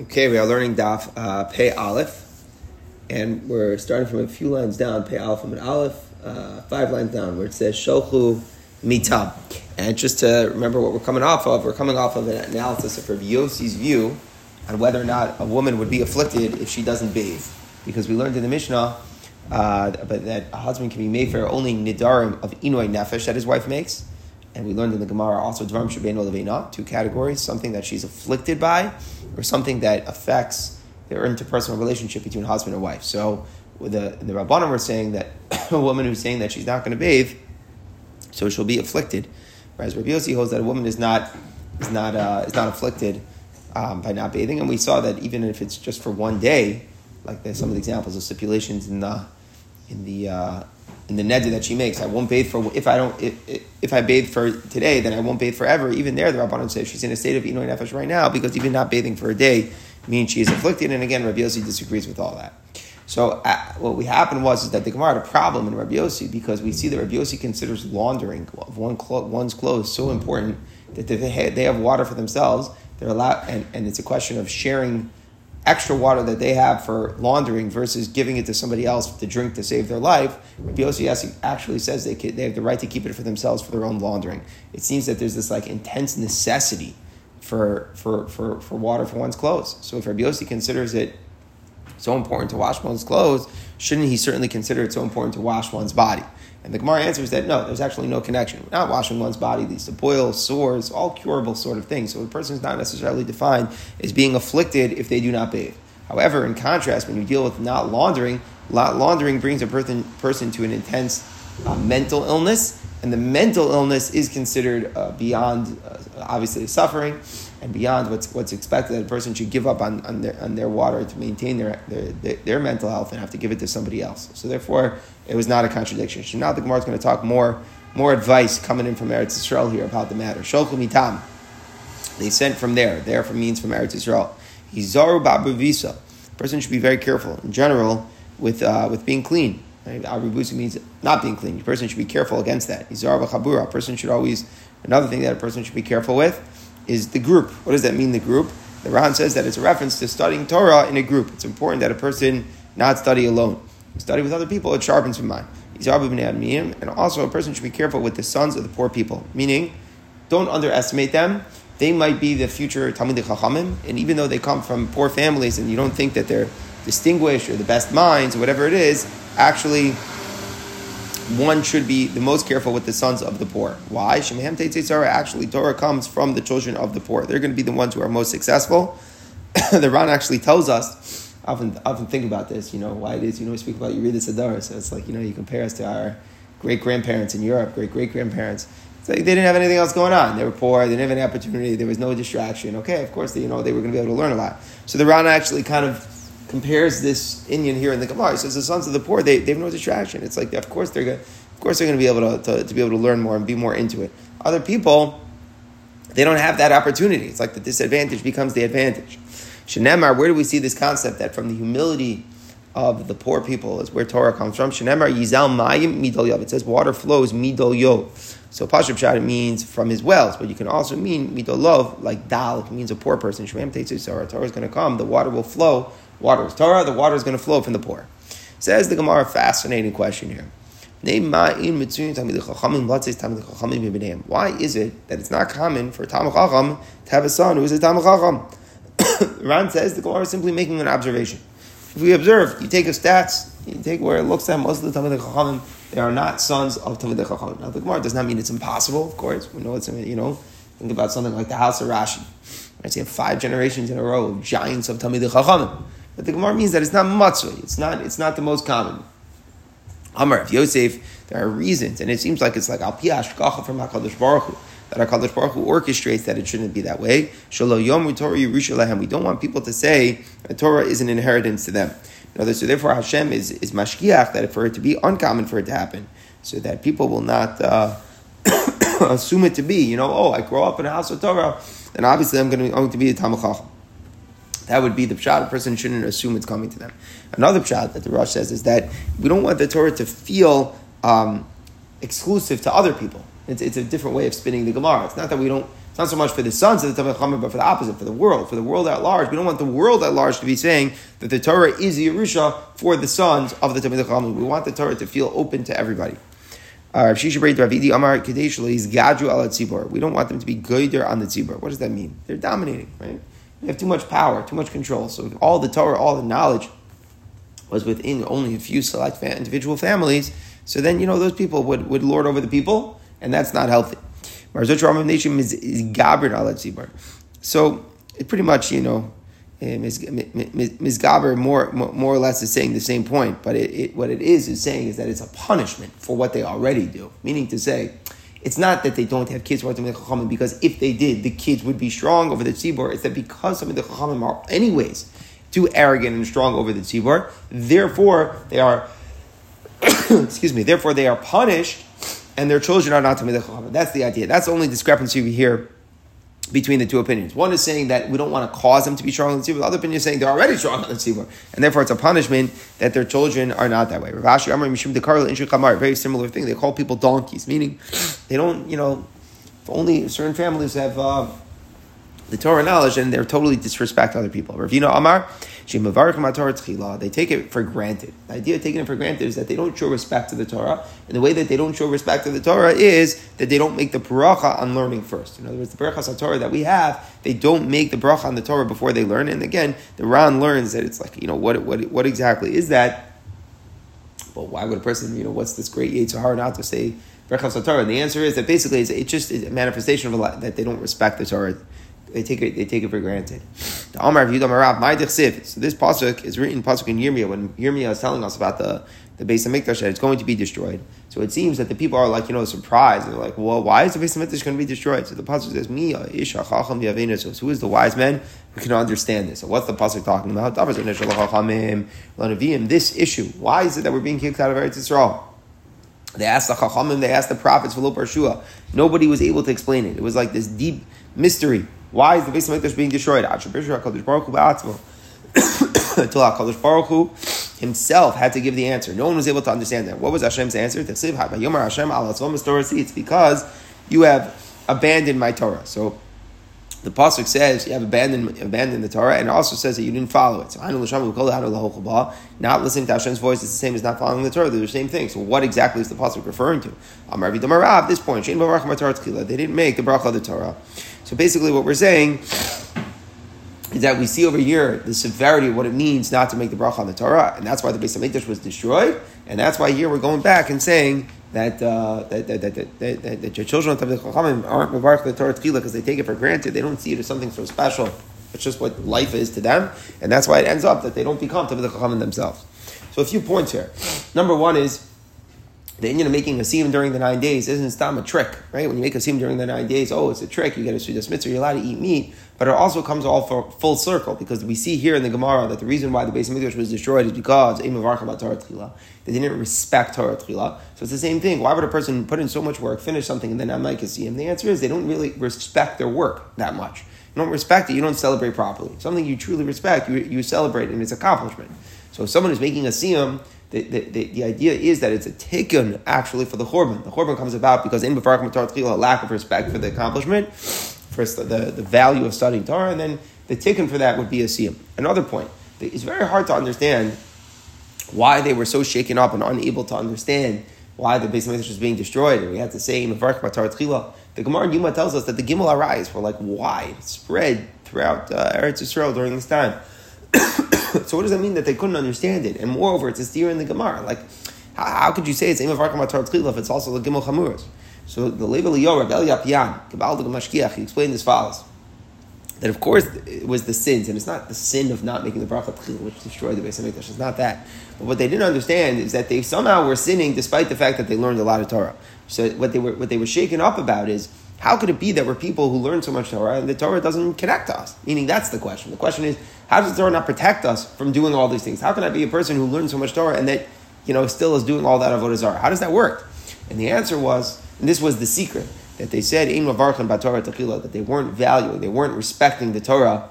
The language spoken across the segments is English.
Okay, we are learning Daf uh, Pei Aleph, and we're starting from a few lines down, Pei Aleph and Aleph, uh, five lines down, where it says Sholchu Mitam. And just to remember what we're coming off of, we're coming off of an analysis of Rabbi Yossi's view on whether or not a woman would be afflicted if she doesn't bathe. Because we learned in the Mishnah uh, that a husband can be made for only nidarim of inoy nefesh that his wife makes. And we learned in the Gemara also dvarim shebeino levena, two categories, something that she's afflicted by, or something that affects their interpersonal relationship between husband and wife. So the, the Rabbanim were saying that a woman who's saying that she's not going to bathe, so she'll be afflicted. Whereas Rabbi Yossi holds that a woman is not is not uh, is not afflicted um, by not bathing, and we saw that even if it's just for one day, like there's some of the examples of stipulations in the in the uh, in the neder that she makes. I won't bathe for if I don't if, if I bathe for today, then I won't bathe forever. Even there, the Rabbanon says she's in a state of inoy nefesh right now because even not bathing for a day means she is afflicted. And again, Rabbi Yossi disagrees with all that. So uh, what we happened was is that the Gemara had a problem in Rabbi Yossi because we see that Rabbi Yossi considers laundering of one clo- one's clothes so important that they have, they have water for themselves. They're allowed, and, and it's a question of sharing extra water that they have for laundering versus giving it to somebody else to drink to save their life, Yossi actually says they, they have the right to keep it for themselves for their own laundering. It seems that there's this like intense necessity for, for, for, for water for one's clothes. So if Rabbi considers it so important to wash one's clothes, shouldn't he certainly consider it so important to wash one's body? And the Gemara answers that no, there's actually no connection. We're not washing one's body leads to boils, sores, all curable sort of things. So the person is not necessarily defined as being afflicted if they do not bathe. However, in contrast, when you deal with not laundering, laundering brings a person, person to an intense uh, mental illness, and the mental illness is considered uh, beyond, uh, obviously, suffering and beyond what's what's expected that a person should give up on, on, their, on their water to maintain their, their, their, mental health and have to give it to somebody else. So therefore, it was not a contradiction. So now the Gemara is going to talk more more advice coming in from Eretz Yisrael here about the matter. Sholchu mitam. They sent from there. There from means from Eretz Yisrael. Hizaru babavisa. Person should be very careful in general with uh, with being clean. Right? means not being clean. A person should be careful against that. B'chabura. A person should always another thing that a person should be careful with is the group. What does that mean, the group? The Ran says that it's a reference to studying Torah in a group. It's important that a person not study alone. Study with other people, it sharpens your mind. And also, a person should be careful with the sons of the poor people, meaning, don't underestimate them. They might be the future Talmidei Chachamim, and even though they come from poor families and you don't think that they're distinguished or the best minds or whatever it is, actually one should be the most careful with the sons of the poor. Why? Shemhem Teitzara, actually, Torah comes from the children of the poor. They're going to be the ones who are most successful. the Ran actually tells us, I often, often think about this, you know, why it is, you know, we speak about, you read the Sadar, so it's like, you know, you compare us to our great grandparents in Europe, great great grandparents. It's like they didn't have anything else going on. They were poor, they didn't have any opportunity, there was no distraction. Okay, of course, they, you know, they were going to be able to learn a lot. So the Ran actually kind of compares this inyan here in the Gemara. He says the sons of the poor, they, they have no distraction. It's like, of course, they're going of course, they're going to be able to, to, to, be able to learn more and be more into it. Other people, they don't have that opportunity. It's like the disadvantage becomes the advantage. Shenemar, where do we see this concept that from the humility of the poor people is where Torah comes from? Shenemar yizal mayim midol yov. It says water flows midol yov. So Pashup Shad means from his wells, but you can also mean midol love, like dal, it means a poor person. Shemem Torah is going to come, the water will flow. Water is Torah, the water is going to flow from the poor. Says the Gemara, fascinating question here. Why is it that it's not common for Talmud Chacham to have a son who is a Talmud Chacham? Ran says the Gemara is simply making an observation. If we observe, you take a stats, you take where it looks at most of the Talmud Chachamim, they are not sons of Talmud Chachamim. Now the Gemara does not mean it's impossible, of course. We know it's, you know, think about something like the house of Rashi. Right? I see five generations in a row of giants of Talmud Chachamim. But the Gemara means that it's not matzah. It's not, it's not the most common. Amar of Yosef, there are reasons, and it seems like it's like al piash from Hakadosh Baruch Hu, that Hakadosh Baruch Hu orchestrates that it shouldn't be that way. Yom We don't want people to say that Torah is an inheritance to them. In so therefore Hashem is is mashgiach that for it to be uncommon for it to happen, so that people will not. Uh, assume it to be, you know, oh, I grow up in a house of Torah, then obviously I'm going to, be, going to be a Talmud That would be the pshat. A person shouldn't assume it's coming to them. Another pshat that the Rosh says is that we don't want the Torah to feel um, exclusive to other people. It's, it's, a different way of spinning the Gemara. It's not that we don't. It's not so much for the sons of the Chacham, but for the opposite, for the world, for the world at large. We don't want the world at large to be saying that the Torah is the Yerusha for the sons of the Chacham. We want the Torah to feel open to everybody. Uh, we don't want them to be goider on the tzibur. What does that mean? They're dominating, right? They have too much power, too much control. So all the Torah, all the knowledge was within only a few select individual families. So then, you know, those people would, would lord over the people, and that's not healthy. So it pretty much, you know, um, Ms. Gaber more, more or less is saying the same point, but it, it, what it is is saying is that it's a punishment for what they already do. Meaning to say, it's not that they don't have kids working with Chachamim, because if they did, the kids would be strong over the tzibur. It's that because some of the Chachamim are anyways too arrogant and strong over the tzibur, therefore they are, excuse me, therefore they are punished, and their children are not to Chachamim. That's the idea. That's the only discrepancy we hear between the two opinions. One is saying that we don't want to cause them to be strong on the tzibur. The other opinion is saying they're already strong on the tzibur, and therefore it's a punishment that their children are not that way. Rav Ashi Amar Mishum Dekar very similar thing. They call people donkeys, meaning they don't, you know, only certain families have uh, the Torah knowledge and they're totally disrespect other people. Ravina Amar they take it for granted. The idea of taking it for granted is that they don't show respect to the Torah, and the way that they don't show respect to the Torah is that they don't make the bracha on learning first. In other words, the bracha on Torah that we have, they don't make the bracha on the Torah before they learn. And again, the Ran learns that it's like, you know, what, what, what exactly is that? Well, why would a person, you know, what's this great Yitzhar not to say bracha Torah? And the answer is that basically it's, it's just a manifestation of a lot, that they don't respect the Torah they take it, they take it for granted. The Amar of Yudam Rav, my So this pasuk is written pasuk in Yirmiyah when Yirmiyah is telling us about the the base of Mikdash that it's going to be destroyed. So it seems that the people are like you know surprised. They're like, well, why is the base of Mikdash going to be destroyed? So the pasuk says, "Mi isha chacham So who is the wise man who can understand this? So what's the pasuk talking about? This issue. Why is it that we're being kicked out of Eretz Yisrael? They asked the Chachamim, they asked the prophets, Philip Arshua. Nobody was able to explain it. It was like this deep mystery. Why is the base of Mikdash being destroyed? Until HaKadosh Baruch Hu himself had to give the answer. No one was able to understand that. What was Hashem's answer? It's because you have abandoned my Torah. So the pasuk says you have abandoned abandoned the Torah, and it also says that you didn't follow it. So not listening to Hashem's voice is the same as not following the Torah. They're the same thing. So what exactly is the pasuk referring to? At this point, they didn't make the bracha of the Torah. So basically, what we're saying is that we see over here the severity of what it means not to make the bracha on the Torah, and that's why the base of Mikdash was destroyed, and that's why here we're going back and saying that uh, that, that, that, that, that, that your children of the Chachamim aren't mevarach the Torah tefillah because they take it for granted. They don't see it as something so special. It's just what life is to them, and that's why it ends up that they don't become the Chachamim themselves. So a few points here. Number one is the inyan of making a siyam during the nine days isn't stam a trick, right? When you make a siyam during the nine days, oh, it's a trick. You get a sudas mitzvah. You're allowed to eat meat, but it also comes all for full circle because we see here in the Gemara that the reason why the base of Mikdash was destroyed is because they didn't respect Torah Tchila. So it's the same thing. Why would a person put in so much work, finish something, and then I'm like a siyam? The answer is they don't really respect their work that much. You don't respect it, you don't celebrate properly. Something you truly respect, you, you celebrate in its accomplishment. So if someone is making a siyam the, the, the, idea is that it's a tikkun actually for the churban. The churban comes about because in Barak Matar a lack of respect for the accomplishment, first the, the, value of studying Torah, and then the tikkun for that would be a siyam. Another point, it's very hard to understand why they were so shaken up and unable to understand why the base of was being destroyed. And we had to say in Barak Matar the Gemara in Yuma tells us that the Gimel Arais were like wide, spread throughout uh, Eretz Yisrael during this time. so what does that mean that they couldn't understand it? And moreover, it's a steer in the Gemara. Like, how, how could you say it's Emav Arkam if it's also the Gimel Chamuras? So the Level Yorav Elya Lopian, the Mashgiach, he explained as follows. That of course it was the sins, and it's not the sin of not making the bracha which destroyed the base of Mikdash. It's not that. But what they didn't understand is that they somehow were sinning despite the fact that they learned a lot of Torah. So what they were what they were shaken up about is how could it be that we're people who learn so much Torah and the Torah doesn't connect to us? Meaning that's the question. The question is, how does the Torah not protect us from doing all these things? How can I be a person who learns so much Torah and that, you know, still is doing all that avodah zarah? How does that work? And the answer was, and this was the secret, that they said, Ein that they weren't valuing, they weren't respecting the Torah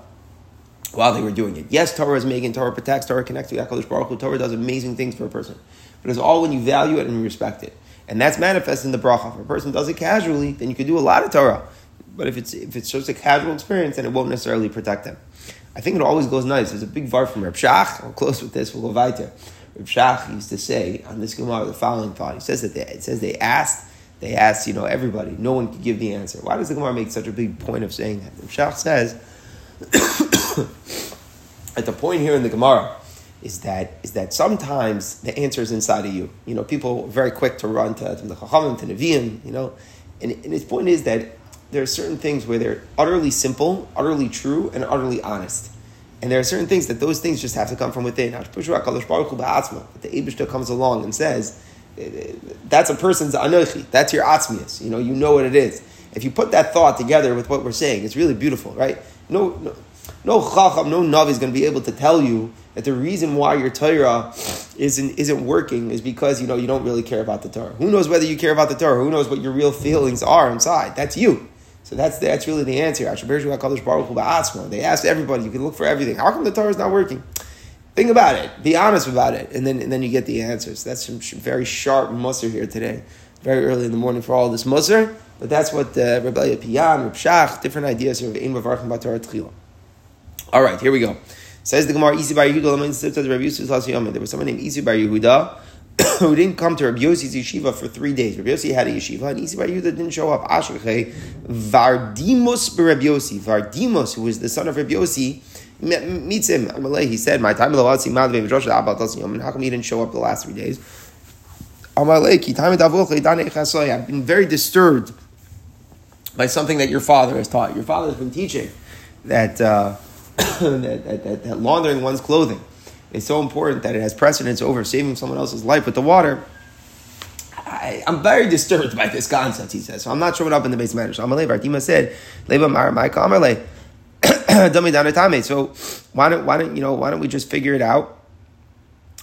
while they were doing it. Yes, Torah is making, Torah protects, Torah connects to HaKadosh Baruch Hu, Torah does amazing things for a person. But it's all when you value it and respect it. And that's manifest in the bracha. If a person does it casually, then you could do a lot of Torah. But if it's if it's just a casual experience, then it won't necessarily protect them. I think it always goes nice. There's a big var from Reb Shach. I'll close with this. We'll go weiter. Reb Shach used to say on this Gemara the following thought. He says that they, it says they asked, they asked, you know, everybody. No one could give the answer. Why does the Gemara make such a big point of saying that? Reb Shach says, at the point here in the Gemara, is that is that sometimes the answer is inside of you. You know, people are very quick to run to, to the Chachamim, to Nevi'im, you know, and, and his point is that there are certain things where they're utterly simple, utterly true, and utterly honest. And there are certain things that those things just have to come from within. The Abishta comes along and says, eh, eh, that's a person's anochi, that's your atzmius, you know, you know what it is. If you put that thought together with what we're saying, it's really beautiful, right? No, no, no chacham, no navi is going to be able to tell you that the reason why your Torah isn't, isn't working is because, you know, you don't really care about the Torah. Who knows whether you care about the Torah? Who knows what your real feelings are inside? That's you. So that's that's really the answer. They asked everybody. You can look for everything. How come the Torah is not working? Think about it. Be honest about it, and then and then you get the answers. That's some very sharp musr here today. Very early in the morning for all this musr, but that's what uh, Rebbe Piyan, Reb Shach, different ideas of Ein Mavarchim Batorah Tchila. All right, here we go. Says the Gemara, Isi Bar Yehuda, There was someone named Isi Bar Yehuda who didn't come to Rabbi Yossi's yeshiva for three days. Rabbi Yossi had a yeshiva, and Isi Bar Yehuda didn't show up. Ashrechei Vardimos Rabbi Yossi. Vardimos, who was the son of Rabbi Yossi, meets him. He said, "My time of the last and How come he didn't show up the last three days?" I've been very disturbed by something that your father has taught. Your father has been teaching that, uh, that, that, that, laundering one's clothing is so important that it has precedence over saving someone else's life with the water. I, am very disturbed by this concept, he says. So I'm not showing up in the base matter. So Amalei Bartima said, Leba Mar Mai. So why don't why don't you know why don't we just figure it out?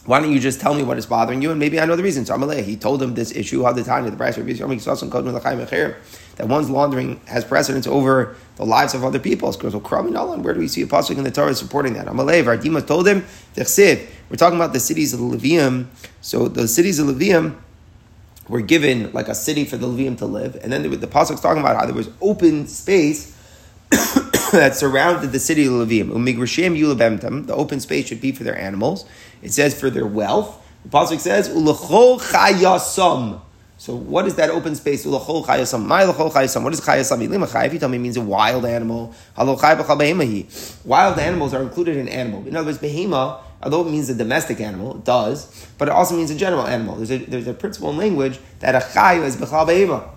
Why don't you just tell me what is bothering you, and maybe I know the reason. So Amalei, he told him this issue how the time of the price the that one's laundering has precedence over the lives of other people. So where do we see a pasuk in the Torah supporting that? Amalei Vardima told him, we're talking about the cities of the Levium. So the cities of Levium were given like a city for the Levium to live, and then the, the pasuk's talking about how there was open space that surrounded the city of Levium. Umigrashem yulabemtem, the open space should be for their animals. It says for their wealth. The pasuk says ulachol chayasam. So what is that open space? Ulachol chayasam. My ulachol chayasam. What is chayasam? If you tell me it means a wild animal. Wild animals are included in animal. In other words, behema, although it means a domestic animal, it does, but it also means a general animal. There's a, there's a principle in language that a chaya is bechal behema.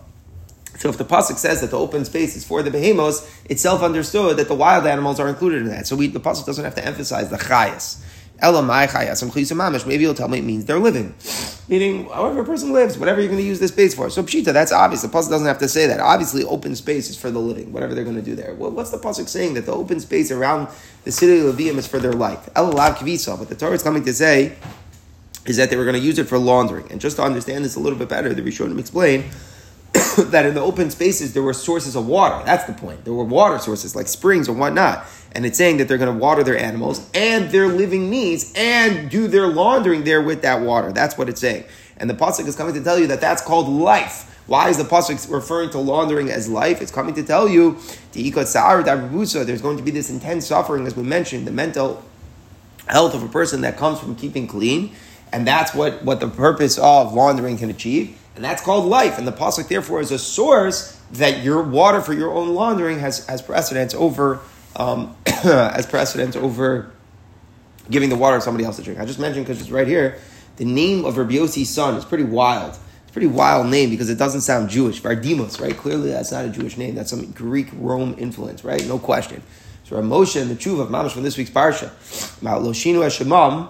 So if the pasuk says that the open space is for the behemoths, it's self understood that the wild animals are included in that. So we, the pasuk doesn't have to emphasize the chayas. Maybe you'll tell me it means they're living. Meaning, however a person lives, whatever you're going to use this space for. So pshita, that's obvious. The pasuk doesn't have to say that. Obviously, open space is for the living, whatever they're going to do there. Well, what's the pasuk saying? That the open space around the city of Levium is for their life. But the Torah is coming to say is that they were going to use it for laundering. And just to understand this a little bit better, the Rishonim explain that in the open spaces there were sources of water. That's the point. There were water sources like springs and whatnot. And it's saying that they're going to water their animals and their living needs and do their laundering there with that water. That's what it's saying. And the pasuk is coming to tell you that that's called life. Why is the pasuk referring to laundering as life? It's coming to tell you there's going to be this intense suffering, as we mentioned, the mental health of a person that comes from keeping clean. And that's what, what the purpose of laundering can achieve and that's called life. And the pasuk therefore is a source that your water for your own laundering has has precedence over um, as precedence over giving the water to somebody else to drink. I just mentioned because it's right here. The name of Rabbi Yossi's son is pretty wild. It's a pretty wild name because it doesn't sound Jewish. Vardimos, right? Clearly, that's not a Jewish name. That's some Greek Rome influence, right? No question. So Moshe and the Tshuva of Mamash from this week's parsha about Loshinu Hashemam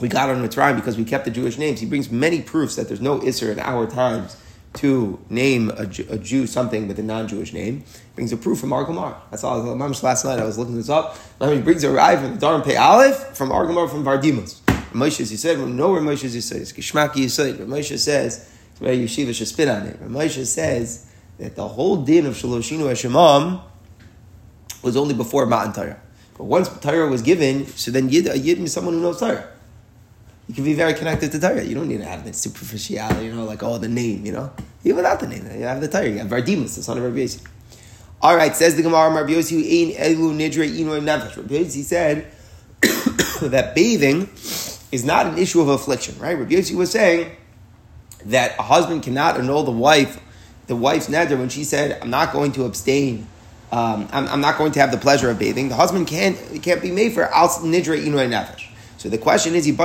we got on Mitzrayim because we kept the Jewish names. He brings many proofs that there's no Isser in our times to name a, a Jew something with a non-Jewish name. He brings a proof from Argamar. That's all. Last night I was looking this up. He brings a rive from Darim Pei Aleph from Argamar from Vardimos. Moshe, he said, no where Moshe says, Kishmaki Yisrael. Moshe says, it's where Yeshiva should spin on it. Moshe says that the whole din of Shaloshinu Hashemam was only before Matan Torah. But once Torah was given, so then Yid, a Yid is someone who knows Torah you can be very connected to Torah. You don't need to have the superficiality, you know, like, oh, the name, you know. Even without the name, you have the Torah. You have Vardimus, the son of Rabbi Yossi. All right, says the Gemara, Rabbi Yossi, Ein Elu Nidre Inu Nefesh. Rabbi Yossi said that bathing is not an issue of affliction, right? Rabbi Yossi was saying that a husband cannot annul the wife, the wife's neder when she said, "I'm not going to abstain." Um, I'm, I'm, not going to have the pleasure of bathing. The husband can't can't be made for al nidre inu nefesh. So the question is. Is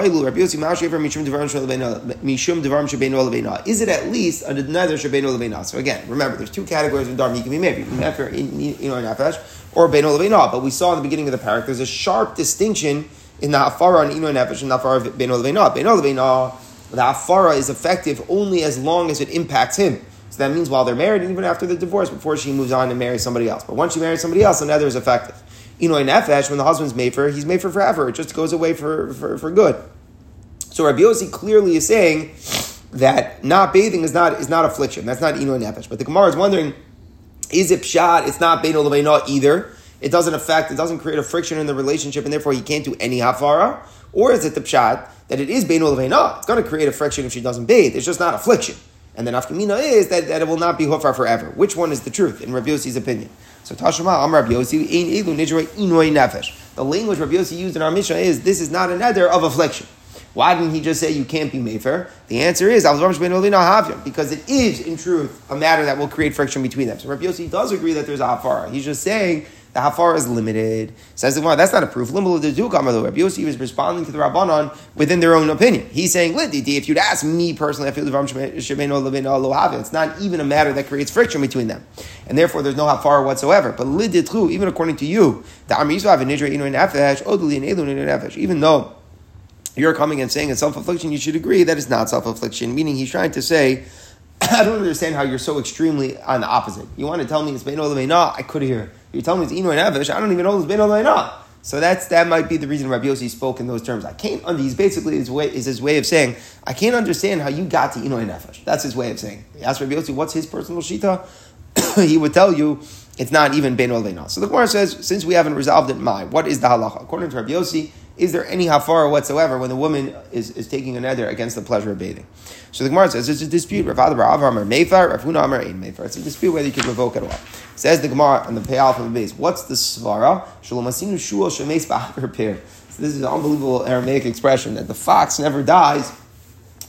it at least under the nether Shebeinu Lebeina? So again, remember, there's two categories of Dharma he can be made. You can be made for Inu Nefesh or Beinu Lebeina. But we saw in the beginning of the parak, there's a sharp distinction in the Hafara and Inu Nefesh and the Hafara of Beinu Lebeina. Beinu Lebeina, the Hafara is effective only as long as it impacts him. So that means while they're married, even after the divorce, before she moves on and marries somebody else. But once she marries somebody else, the nether is effective. Inoy Nefesh, when the husband's made for, he's made for forever. It just goes away for, for, for good. So Rabbi Yossi clearly is saying that not bathing is not is not affliction. That's not Inoy Nefesh. But the Gemara is wondering, is it pshat? It's not Bein Olaveina either. It doesn't affect, it doesn't create a friction in the relationship, and therefore he can't do any hafara. Or is it the pshat that it is Bein? It's going to create a friction if she doesn't bathe. It's just not affliction. And then afkamina is that, that it will not be hufar forever. Which one is the truth, in Rabbi Yossi's opinion? So Tashma Am Rabbi Yossi Ein Elu Nidrei Inoi Nefesh. The language Rabbi Yossi used in our Mishnah is this is not an eder of affliction. Why didn't he just say you can't be mefer? The answer is because it is in truth a matter that will create friction between them. So Rabbi Yossi does agree that there's a hafara. He's just saying the hafara is limited. Says the that's not a proof. Rabbi Yossi was responding to the Rabbanon within their own opinion. He's saying, if you'd ask me personally, I feel the it's not even a matter that creates friction between them. And therefore, there's no hafara whatsoever. But even according to you, even though you're coming and saying it's self-affliction, you should agree that it's not self-affliction. Meaning he's trying to say, I don't understand how you're so extremely on the opposite. You want to tell me it's Olamena? I could hear. You're telling me it's Inu and. I don't even know it's Bein Olamena. So that's that might be the reason Rabbi Yossi spoke in those terms. I can't. He's basically his way is his way of saying I can't understand how you got to Inu and Nefesh. That's his way of saying. He asked Rabbi Yossi, "What's his personal shita?" he would tell you it's not even Bein Olamena. So the Gemara says, since we haven't resolved it, my what is the halacha according to Rabbi Yossi? Is there any hafara whatsoever when the woman is, is taking a nether against the pleasure of bathing? So the Gemara says it's a dispute. Rav Amar Meifar, Rav Huna Ein Meifar. It's a dispute whether you can revoke at all. Says the Gemara on the payoff of the base. What's the svara? Shalomasinu shul shemes ba'aver So this is an unbelievable Aramaic expression that the fox never dies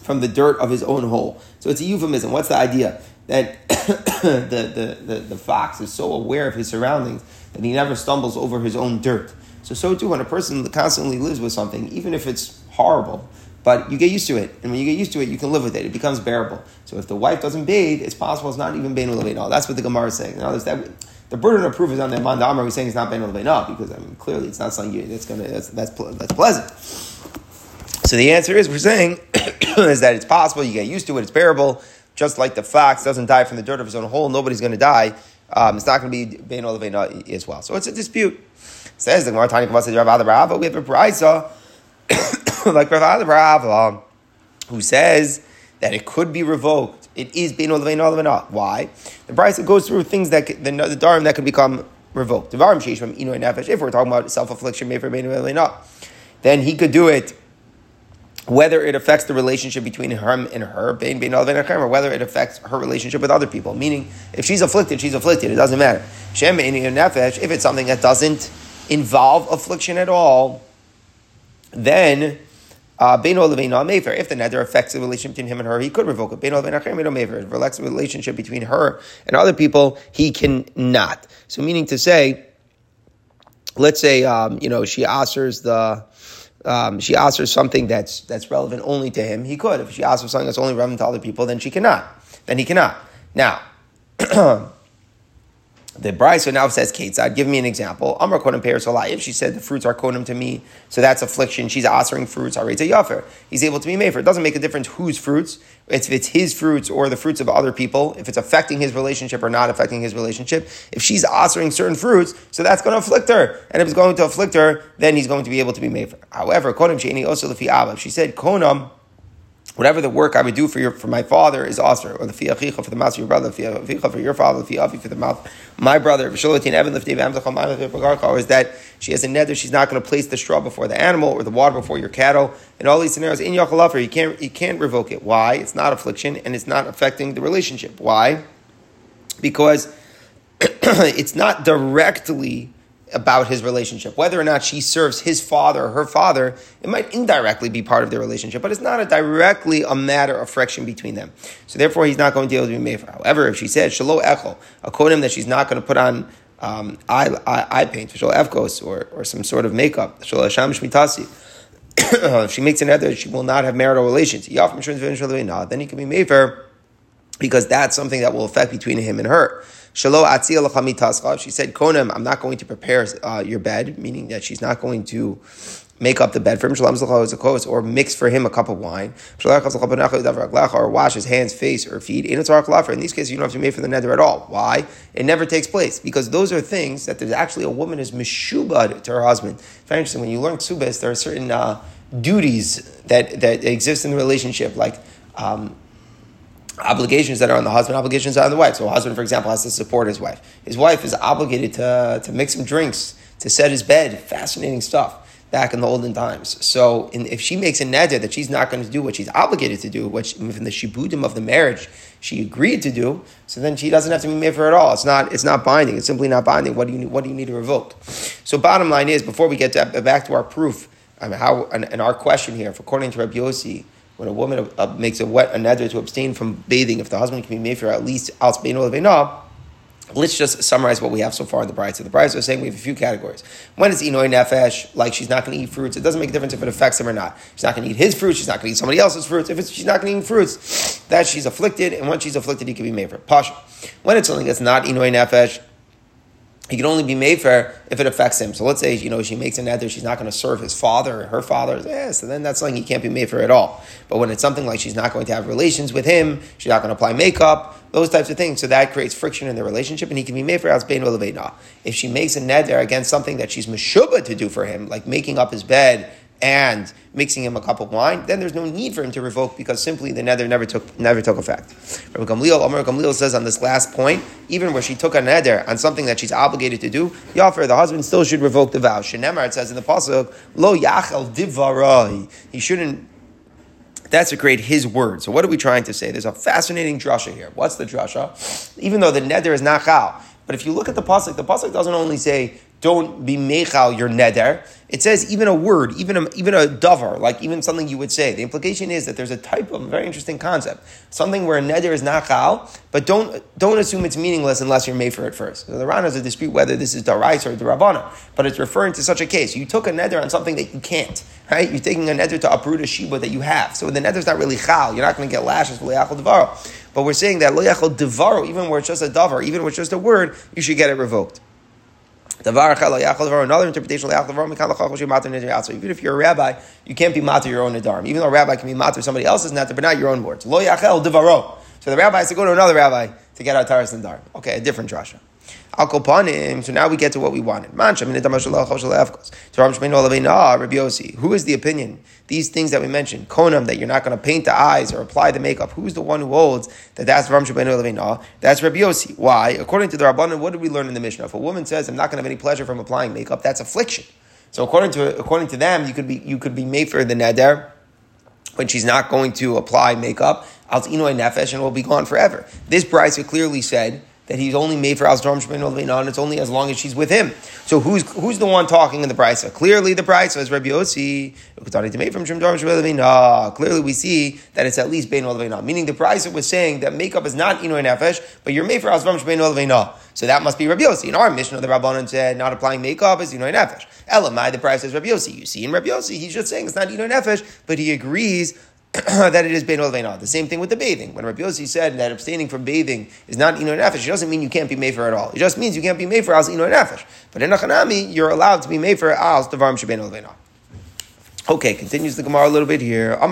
from the dirt of his own hole. So it's a euphemism. What's the idea? That the, the, the, the fox is so aware of his surroundings that he never stumbles over his own dirt. So, so too, when a person constantly lives with something, even if it's horrible, but you get used to it. And when you get used to it, you can live with it. It becomes bearable. So if the wife doesn't bathe, it's possible it's not even Bein Lebeina. That's what the Gemara is saying. Now, that, the burden of proof is on the Amanda Amar who's saying it's not Bein Lebeina because, I mean, clearly it's not something you, that's, gonna, that's, that's, that's pleasant. So the answer is, we're saying, is that it's possible, you get used to it, it's bearable. Just like the fox doesn't die from the dirt of his own hole, nobody's going to die. Um, it's not going to be Bein Lebeina as well. So it's a dispute. Says the Gemara Tani Kavasa Rav Rava, we have a brisa like Rav Rava, who says that it could be revoked. It is bein not. Why? The brisa goes through things that the, the darim that could become revoked. If we're talking about self affliction, then he could do it whether it affects the relationship between him and her, or whether it affects her relationship with other people. Meaning, if she's afflicted, she's afflicted. It doesn't matter. If it's something that doesn't involve affliction at all, then uh, if the nether affects the relationship between him and her, he could revoke it. If it affects the relationship between her and other people, he cannot. So, meaning to say, let's say, um, you know, she answers the, um, she answers something that's that's relevant only to him. He could. If she answers something that's only relevant to other people, then she cannot. Then he cannot. Now. The Brisa now says, I'd give me an example. Amr konim pears If she said the fruits are konim to me, so that's affliction. She's answering fruits. a yafer. He's able to be made for. It doesn't make a difference whose fruits. It's, if it's his fruits or the fruits of other people. If it's affecting his relationship or not affecting his relationship. If she's answering certain fruits, so that's going to afflict her. And if it's going to afflict her, then he's going to be able to be made for. However, konim sheini also lefi If she said konam whatever the work I would do for your for my father is also or the fiachicha for the mouth of your brother, the fiachicha for your father, the fiachi for the mouth my brother. Or is that she has a nether, she's not going to place the straw before the animal or the water before your cattle. In all these scenarios, in yachalafer, you can't you can't revoke it. Why? It's not affliction and it's not affecting the relationship. Why? Because it's not directly about his relationship. Whether or not she serves his father or her father, it might indirectly be part of their relationship, but it's not a directly a matter of friction between them. So therefore, he's not going to be able to be made for. However, if she said shalo echol, a kodim that she's not going to put on um, eye, eye, eye paint, shalo efkos, or, or some sort of makeup, shalo hasham shmitasi. if she makes an other, she will not have marital relations. Then he can be made for because that's something that will affect between him and her. She said, "Konem, I'm not going to prepare uh, your bed," meaning that she's not going to make up the bed for him, or mix for him a cup of wine, or wash his hands, face, or feet. In. In these cases, you don't have to make for the nether at all. Why? It never takes place because those are things that there's actually a woman is mishubad to her husband. Very interesting. When you learn ksubas, there are certain uh, duties that that exist in the relationship, like. Um, obligations that are on the husband, obligations are on the wife. So a husband, for example, has to support his wife. His wife is obligated to, to mix him drinks, to set his bed. Fascinating stuff back in the olden times. So in, if she makes a neder that she's not going to do what she's obligated to do, which in the shibudim of the marriage she agreed to do, so then she doesn't have to be made for at all. It's not it's not binding. It's simply not binding. What do you what do you need to revoke? So bottom line is, before we get to, back to our proof, mean, how and, and our question here, according to Rabbi Yossi, when a woman uh, makes a wet a neder to abstain from bathing, if the husband can be made for at least al Let's just summarize what we have so far in the bride. So the bride is saying we have a few categories. When it's inoy nefesh, like she's not going to eat fruits, it doesn't make a difference if it affects him or not. She's not going to eat his fruits. She's not going to eat somebody else's fruits. If she's not going to eat fruits, that she's afflicted, and when she's afflicted, he can be made for pasha. When it's something that's not inoy nefesh, he can only be made for if it affects him. So let's say you know she makes a neder, she's not going to serve his father or her father. Yeah, so then that's something he can't be made for at all. But when it's something like she's not going to have relations with him, she's not going to apply makeup, those types of things. So that creates friction in the relationship, and he can be made for as bein If she makes a neder against something that she's meshuba to do for him, like making up his bed and mixing him a cup of wine, then there's no need for him to revoke because simply the nether never took never took effect. Rabbi Gamliel, Omer Gamliel says on this last point, even where she took a neder on something that she's obligated to do, Yafer, the husband still should revoke the vow. Shenemar, it says in the pasuk, Lo Yachel Divarai. He shouldn't create his word. So what are we trying to say? There's a fascinating drasha here. What's the drasha? Even though the neder is not chal, but if you look at the pasuk, the pasuk doesn't only say don't be mechal your neder. It says even a word, even a, even a davar, like even something you would say. The implication is that there's a type of very interesting concept, something where a neder is not chal, but don't don't assume it's meaningless unless you're made for it first. So the Ran has a dispute whether this is darais or darabana, but it's referring to such a case. You took a neder on something that you can't, right? You're taking a neder to uproot a shiba that you have. So the is not really chal. You're not going to get lashes for leyachal devaro. But we're saying that loyachal devaro, even where it's just a davar, even where it's just a word, you should get it revoked. Another interpretation even if you're a rabbi, you can't be matter your own nadarim. Even though a rabbi can be matter somebody else's nadar, but not your own words. Lo yachel devaro. So the rabbi has to go to another rabbi to get out taras nadarim. Okay, a different drasha. Al kopanim. So now we get to what we wanted. Ah, who is the opinion? These things that we mentioned, konam, that you're not going to paint the eyes or apply the makeup. Who's the one who holds that that's Ram That's Rabbi Yossi. Why? According to the Rabbanan, what did we learn in the Mishnah? If a woman says, "I'm not going to have any pleasure from applying makeup," that's affliction. So according to according to them, you could be you could be made for the neder when she's not going to apply makeup. Al nefesh and will be gone forever. This brisa clearly said that he's only made for Alzdrom Shemino and it's only as long as she's with him. So who's who's the one talking in the Brisa? Clearly the Brisa is Rabbi Yossi, Clearly we see that it's at least Bein Meaning the Brisa was saying that makeup is not Ino Nefesh, but you're made for Alzdrom Shemino So that must be Rabbi Yossi. In our Mishnah, of the Rabbanon said not applying makeup is Ino Nefesh. Elamai, the Brisa is Rabbi Yossi. You see in Rabbi Yossi, he's just saying it's not Ino Nefesh, but he agrees that it is bein ol The same thing with the bathing. When Rabbi Yossi said that abstaining from bathing is not ino nefesh, it doesn't mean you can't be made for at all. It just means you can't be made for as ino nefesh. But in a chanami, you're allowed to be made for as devarim shebein ol Okay, continues the Gemara a little bit here. A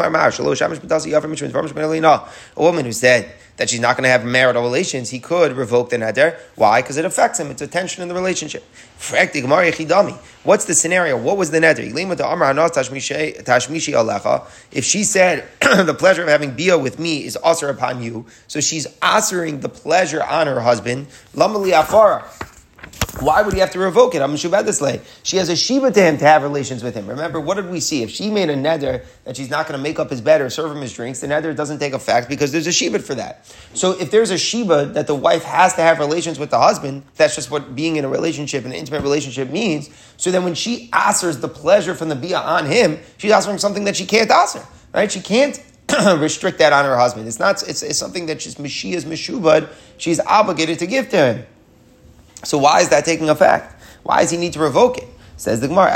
woman who said that she's not going to have marital relations, he could revoke the neder. Why? Because it affects him. It's a tension in the relationship. What's the scenario? What was the neder? If she said the pleasure of having bia with me is usher upon you, so she's answering the pleasure on her husband. Why would he have to revoke it? I'm lay. She has a shiva to him to have relations with him. Remember, what did we see? If she made a neder that she's not going to make up his bed or serve him his drinks, the neder doesn't take effect because there's a shiva for that. So if there's a shiva that the wife has to have relations with the husband, that's just what being in a relationship, an intimate relationship means. So then when she answers the pleasure from the bia on him, she's answering something that she can't answer. Right? She can't restrict that on her husband. It's not. It's, it's something that she's Mashiach's meshubad. She's obligated to give to him. So why is that taking effect? Why does he need to revoke it? Says the Gemara,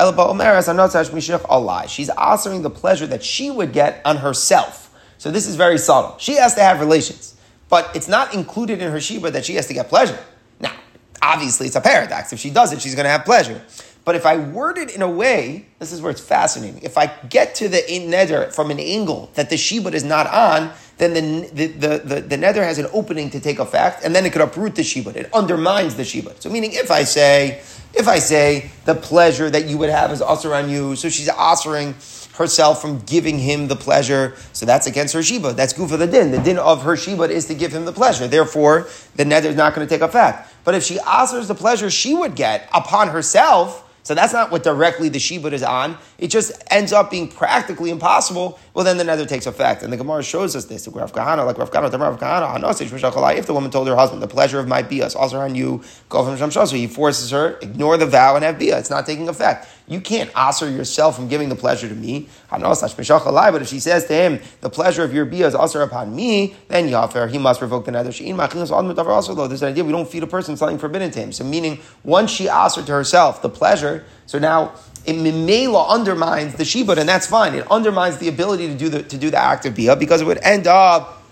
Allah. She's answering the pleasure that she would get on herself. So this is very subtle. She has to have relations, but it's not included in her shiva that she has to get pleasure. Now, obviously, it's a paradox. If she does it, she's going to have pleasure. But if I word it in a way, this is where it's fascinating. If I get to the neder from an angle that the shibud is not on, then the, the, the, the, the neder has an opening to take effect, and then it could uproot the shibud. It undermines the shibud. So meaning if I say, if I say the pleasure that you would have is usher on you, so she's offering herself from giving him the pleasure, so that's against her shiva. That's for the din. The din of her shiva is to give him the pleasure. Therefore, the neder is not going to take effect. But if she offers the pleasure she would get upon herself, so that's not what directly the shibud is on. It just ends up being practically impossible. Well, then the nether takes effect. And the Gemara shows us this. Rav Kahana, like Rav Kahana, the Rav Kahana, if the woman told her husband, the pleasure of my bias, also on you, go from Sham So he forces her, ignore the vow and have bia. It's not taking effect. You can't answer yourself from giving the pleasure to me. But if she says to him, the pleasure of your bia is also upon me, then Yafer, he must revoke the nether. There's an idea we don't feed a person something forbidden to him. So, meaning, once she answered to herself the pleasure, so now it mimela undermines the shibud, and that's fine. It undermines the ability to do the to do the act of bia because it would end up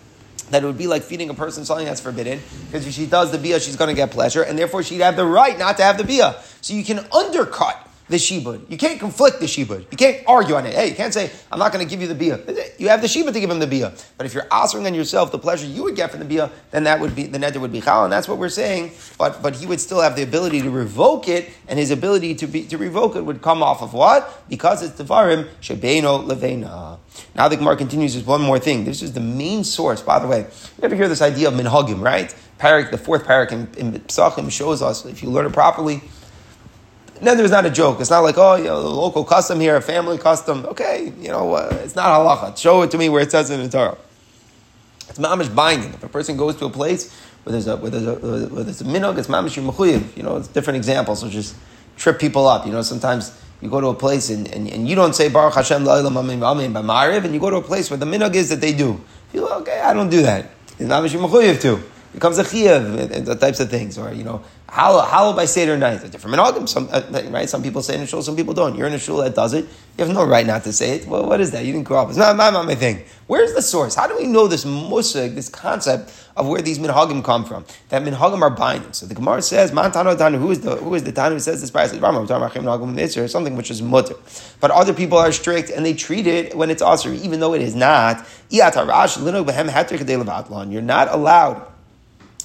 that it would be like feeding a person something that's forbidden, because if she does the bia, she's going to get pleasure, and therefore she'd have the right not to have the bia. So you can undercut the shibud. You can't conflict the shibud. You can't argue on it. Hey, you can't say, I'm not going to give you the bia. You have the shibud to give him the bia. But if you're answering on yourself the pleasure you would get from the bia, then that would be, the neder would be chal, and that's what we're saying. But, but he would still have the ability to revoke it, and his ability to be, to revoke it would come off of what? Because it's devarim shebeno levena. Now the Gemara continues with one more thing. This is the main source, by the way. You ever hear this idea of minhagim, right? Parak, the fourth parak in, in shows us, if you learn it properly, Neder is not a joke. It's not like, oh, you know, local custom here, a family custom. Okay, you know, uh, it's not halacha. Show it to me where it says it in the Torah. It's mamish binding. If a person goes to a place where there's a where there's a where there's a minog, it's mamish mechuyev. You know, it's different examples. So just trip people up. You know, sometimes you go to a place and, and, and you don't say Baruch Hashem la'ilam amin amin by Ma'ariv, and you go to a place where the minog is that they do. You go, okay, I don't do that. It's mamish mechuyev too. Becomes a chiyav and the types of things, or you know, how by Seder night? Different minhagim. Some uh, right. Some people say in a shul, some people don't. You're in a shul that does it. You have no right not to say it. Well, what is that? You didn't grow up. It's not, not, not my thing. Where's the source? How do we know this musig, this concept of where these minhagim come from? That minhagim are binding. So the Gemara says, "Man tanu tanu." Who is the who is the tanu who says this? Price or something which is mutter. But other people are strict and they treat it when it's asr, even though it is not. You're not allowed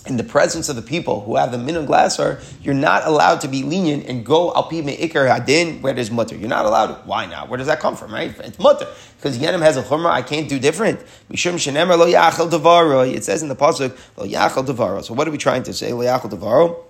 in the presence of the people who have the minhag lasser, you're not allowed to be lenient and go alpi me'ikar hadin where there's mutter. You're not allowed. Why not? Where does that come from? Right? It's mutter because yenim has a chumrah. I can't do different. Mishum shenemer lo yachal devaro. It says in the pasuk lo yachal devaro. So what are we trying to say? Lo yachal devaro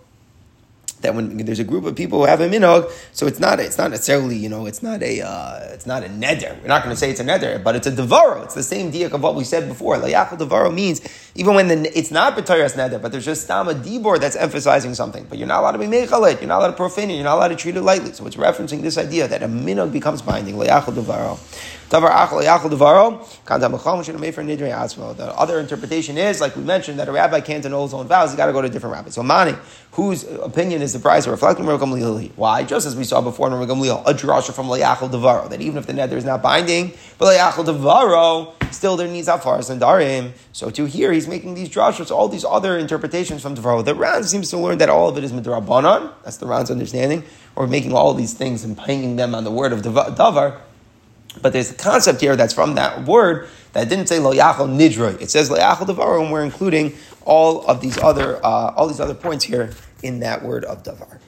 that when there's a group of people who have a minog, so it's not it's not necessarily you know it's not a uh, it's not a neder. We're not going to say it's a neder, but it's a devaro. It's the same diak of what we said before. Layachal devaro means even when the, it's not b'tayras neder, but there's just stama dibor that's emphasizing something. But you're not allowed to be mechalit. You're not allowed to profane it. You're not allowed to treat it lightly. So it's referencing this idea that a minog becomes binding. Layachal devaro. The other interpretation is, like we mentioned, that a rabbi can't annul his own vows, he's got to go to a different rabbi. So Mani, whose opinion is the price of Gamliel? Why? Just as we saw before in Gamliel, a drasha from Layachal Devaro, that even if the nether is not binding, but Layachal Devaro, still there needs Afaras and Darim. So to here, he's making these drashas, all these other interpretations from Devaro. The Ran seems to learn that all of it is Midrabanan, that's the Ran's understanding, or making all these things and hanging them on the word of Davar. But there's a concept here that's from that word that didn't say lo yachal nidroy. It says lo davar, and we're including all of these other uh, all these other points here in that word of davar.